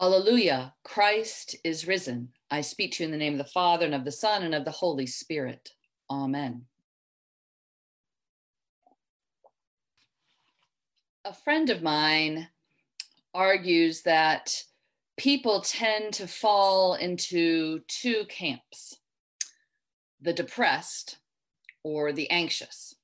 Alleluia, Christ is risen. I speak to you in the name of the Father and of the Son and of the Holy Spirit. Amen. A friend of mine argues that people tend to fall into two camps the depressed or the anxious.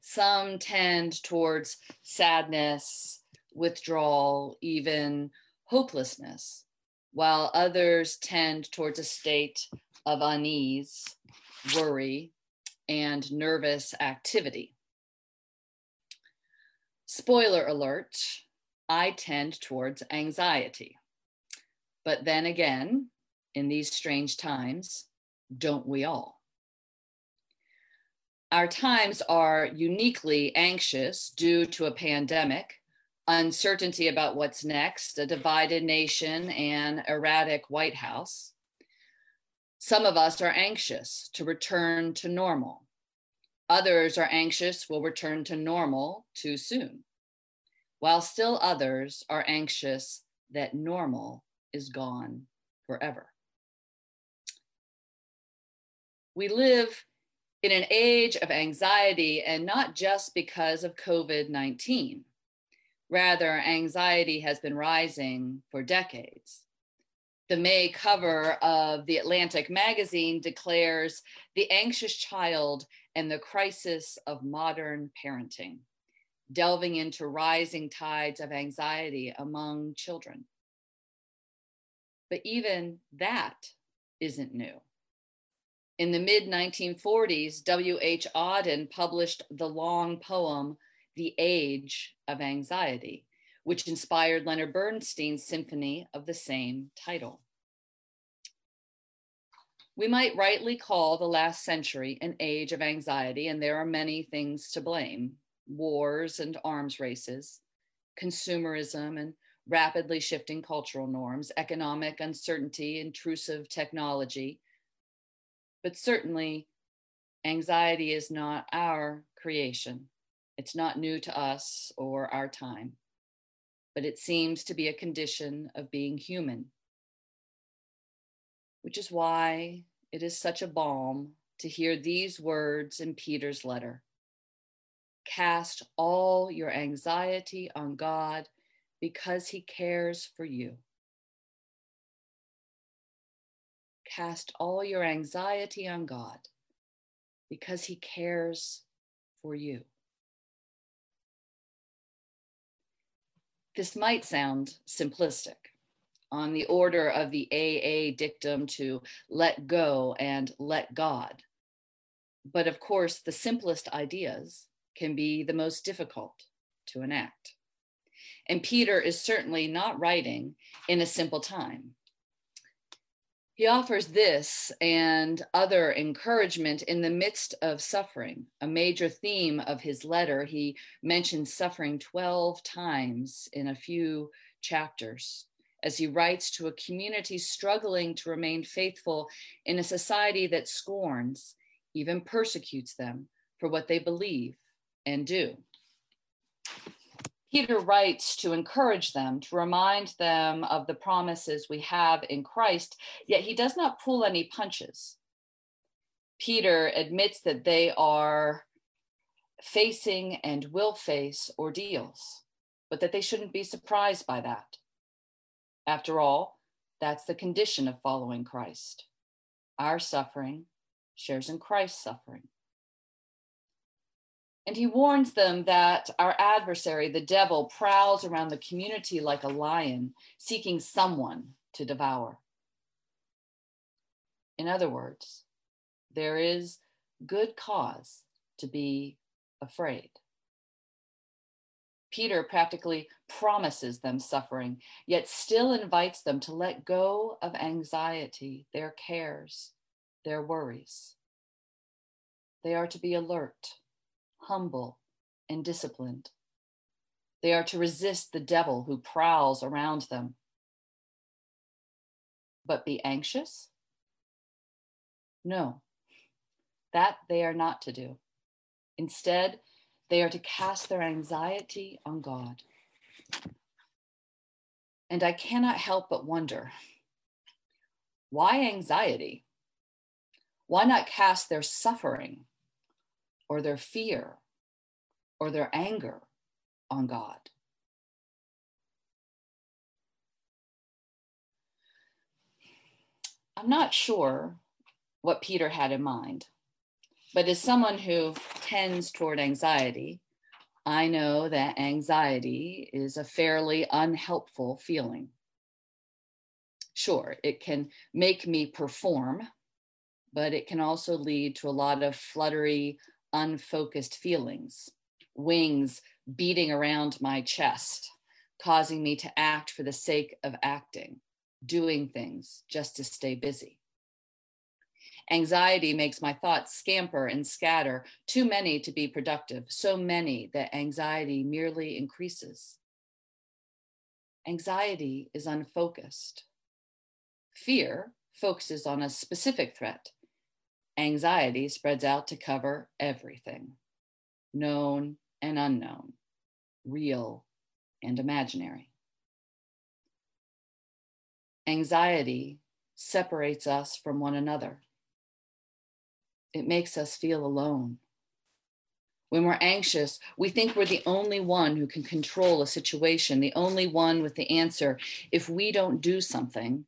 Some tend towards sadness, withdrawal, even hopelessness, while others tend towards a state of unease, worry, and nervous activity. Spoiler alert, I tend towards anxiety. But then again, in these strange times, don't we all? Our times are uniquely anxious due to a pandemic uncertainty about what's next, a divided nation, and erratic White House. Some of us are anxious to return to normal. Others are anxious we'll return to normal too soon, while still others are anxious that normal is gone forever. We live in an age of anxiety, and not just because of COVID 19. Rather, anxiety has been rising for decades. The May cover of The Atlantic magazine declares the anxious child and the crisis of modern parenting, delving into rising tides of anxiety among children. But even that isn't new. In the mid 1940s, W.H. Auden published the long poem, the Age of Anxiety, which inspired Leonard Bernstein's symphony of the same title. We might rightly call the last century an age of anxiety, and there are many things to blame wars and arms races, consumerism and rapidly shifting cultural norms, economic uncertainty, intrusive technology. But certainly, anxiety is not our creation. It's not new to us or our time, but it seems to be a condition of being human, which is why it is such a balm to hear these words in Peter's letter Cast all your anxiety on God because he cares for you. Cast all your anxiety on God because he cares for you. This might sound simplistic, on the order of the AA dictum to let go and let God. But of course, the simplest ideas can be the most difficult to enact. And Peter is certainly not writing in a simple time. He offers this and other encouragement in the midst of suffering. A major theme of his letter, he mentions suffering 12 times in a few chapters as he writes to a community struggling to remain faithful in a society that scorns, even persecutes them for what they believe and do. Peter writes to encourage them, to remind them of the promises we have in Christ, yet he does not pull any punches. Peter admits that they are facing and will face ordeals, but that they shouldn't be surprised by that. After all, that's the condition of following Christ. Our suffering shares in Christ's suffering. And he warns them that our adversary, the devil, prowls around the community like a lion, seeking someone to devour. In other words, there is good cause to be afraid. Peter practically promises them suffering, yet still invites them to let go of anxiety, their cares, their worries. They are to be alert humble, and disciplined. They are to resist the devil who prowls around them. But be anxious? No, that they are not to do. Instead, they are to cast their anxiety on God. And I cannot help but wonder why anxiety? Why not cast their suffering or their fear or their anger on God? I'm not sure what Peter had in mind, but as someone who tends toward anxiety, I know that anxiety is a fairly unhelpful feeling. Sure, it can make me perform, but it can also lead to a lot of fluttery, unfocused feelings, wings beating around my chest, causing me to act for the sake of acting doing things just to stay busy. Anxiety makes my thoughts scamper and scatter, too many to be productive, so many that anxiety merely increases. Anxiety is unfocused. Fear focuses on a specific threat. Anxiety spreads out to cover everything known and unknown, real and imaginary. Anxiety separates us from one another. It makes us feel alone. When we're anxious, we think we're the only one who can control a situation, the only one with the answer. If we don't do something,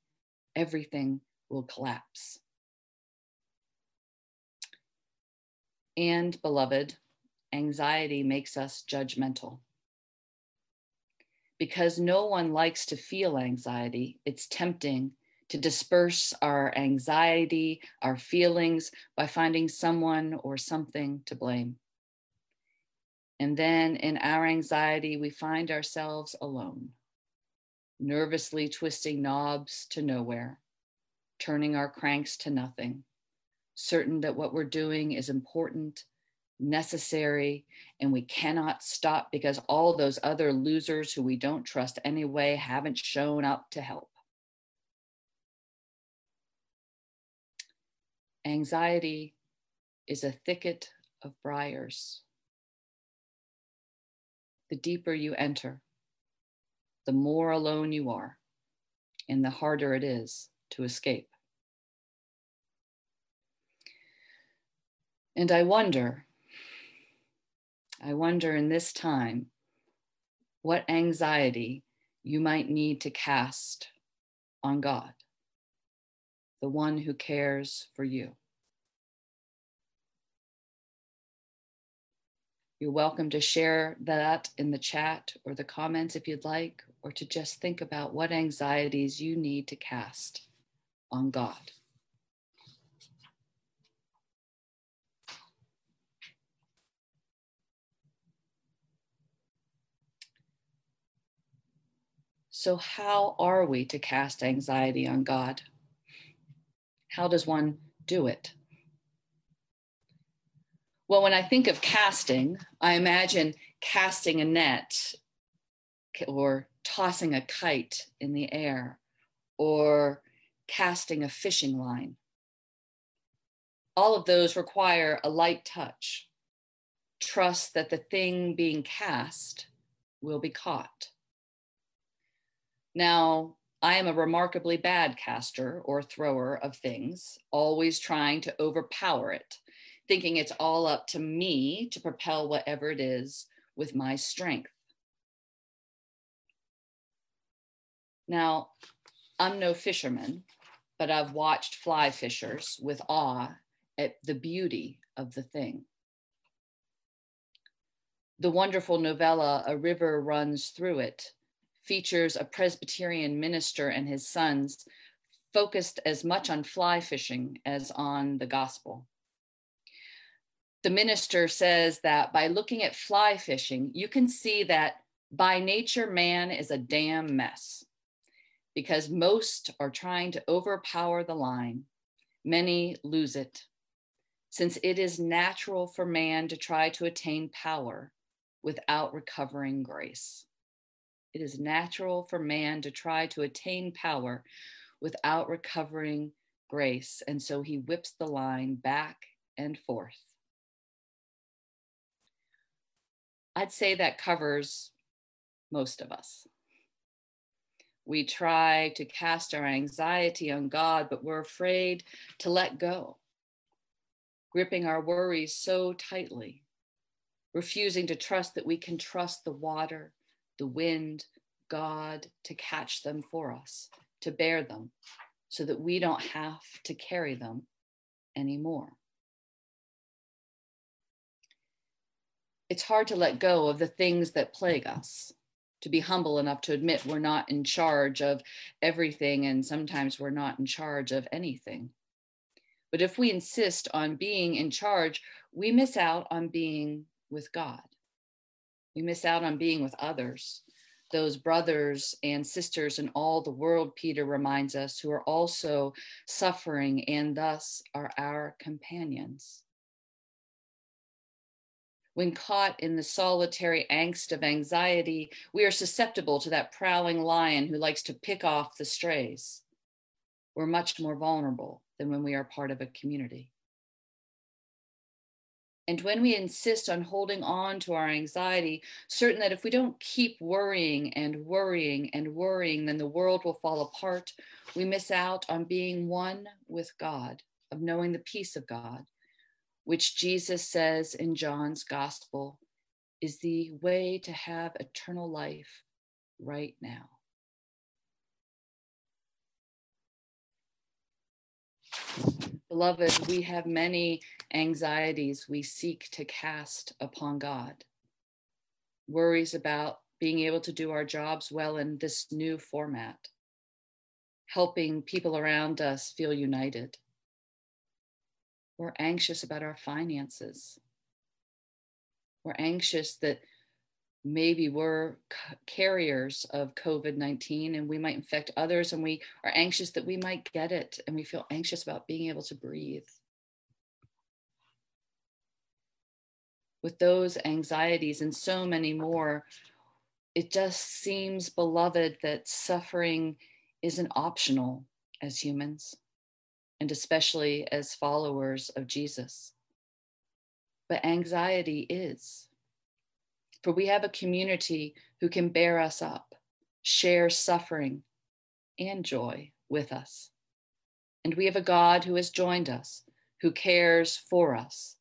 everything will collapse. And, beloved, anxiety makes us judgmental because no one likes to feel anxiety, it's tempting to disperse our anxiety, our feelings by finding someone or something to blame. And then in our anxiety, we find ourselves alone, nervously twisting knobs to nowhere, turning our cranks to nothing, certain that what we're doing is important necessary and we cannot stop because all those other losers who we don't trust anyway haven't shown up to help. Anxiety is a thicket of briars. The deeper you enter, the more alone you are, and the harder it is to escape. And I wonder I wonder in this time what anxiety you might need to cast on God, the one who cares for you. You're welcome to share that in the chat or the comments if you'd like, or to just think about what anxieties you need to cast on God. So, how are we to cast anxiety on God? How does one do it? Well, when I think of casting, I imagine casting a net or tossing a kite in the air or casting a fishing line. All of those require a light touch, trust that the thing being cast will be caught. Now, I am a remarkably bad caster or thrower of things, always trying to overpower it, thinking it's all up to me to propel whatever it is with my strength. Now, I'm no fisherman, but I've watched fly fishers with awe at the beauty of the thing. The wonderful novella, A River Runs Through It, features a Presbyterian minister and his sons focused as much on fly fishing as on the gospel. The minister says that by looking at fly fishing, you can see that by nature, man is a damn mess because most are trying to overpower the line. Many lose it, since it is natural for man to try to attain power without recovering grace. It is natural for man to try to attain power without recovering grace. And so he whips the line back and forth. I'd say that covers most of us. We try to cast our anxiety on God, but we're afraid to let go, gripping our worries so tightly, refusing to trust that we can trust the water, the wind, God to catch them for us, to bear them, so that we don't have to carry them anymore. It's hard to let go of the things that plague us, to be humble enough to admit we're not in charge of everything, and sometimes we're not in charge of anything. But if we insist on being in charge, we miss out on being with God. We miss out on being with others those brothers and sisters in all the world, Peter reminds us, who are also suffering and thus are our companions. When caught in the solitary angst of anxiety, we are susceptible to that prowling lion who likes to pick off the strays. We're much more vulnerable than when we are part of a community. And when we insist on holding on to our anxiety, certain that if we don't keep worrying and worrying and worrying, then the world will fall apart, we miss out on being one with God, of knowing the peace of God, which Jesus says in John's gospel is the way to have eternal life right now. Beloved, we have many anxieties we seek to cast upon God. Worries about being able to do our jobs well in this new format, helping people around us feel united. We're anxious about our finances. We're anxious that maybe we're carriers of COVID 19 and we might infect others, and we are anxious that we might get it, and we feel anxious about being able to breathe. With those anxieties and so many more, it just seems, beloved, that suffering isn't optional as humans, and especially as followers of Jesus. But anxiety is for we have a community who can bear us up, share suffering and joy with us. And we have a God who has joined us, who cares for us,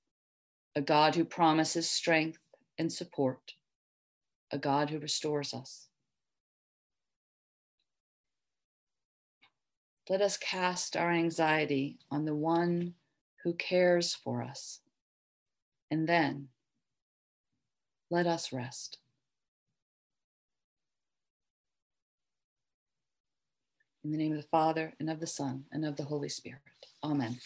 a God who promises strength and support, a God who restores us. Let us cast our anxiety on the one who cares for us. And then let us rest. In the name of the Father, and of the Son, and of the Holy Spirit. Amen.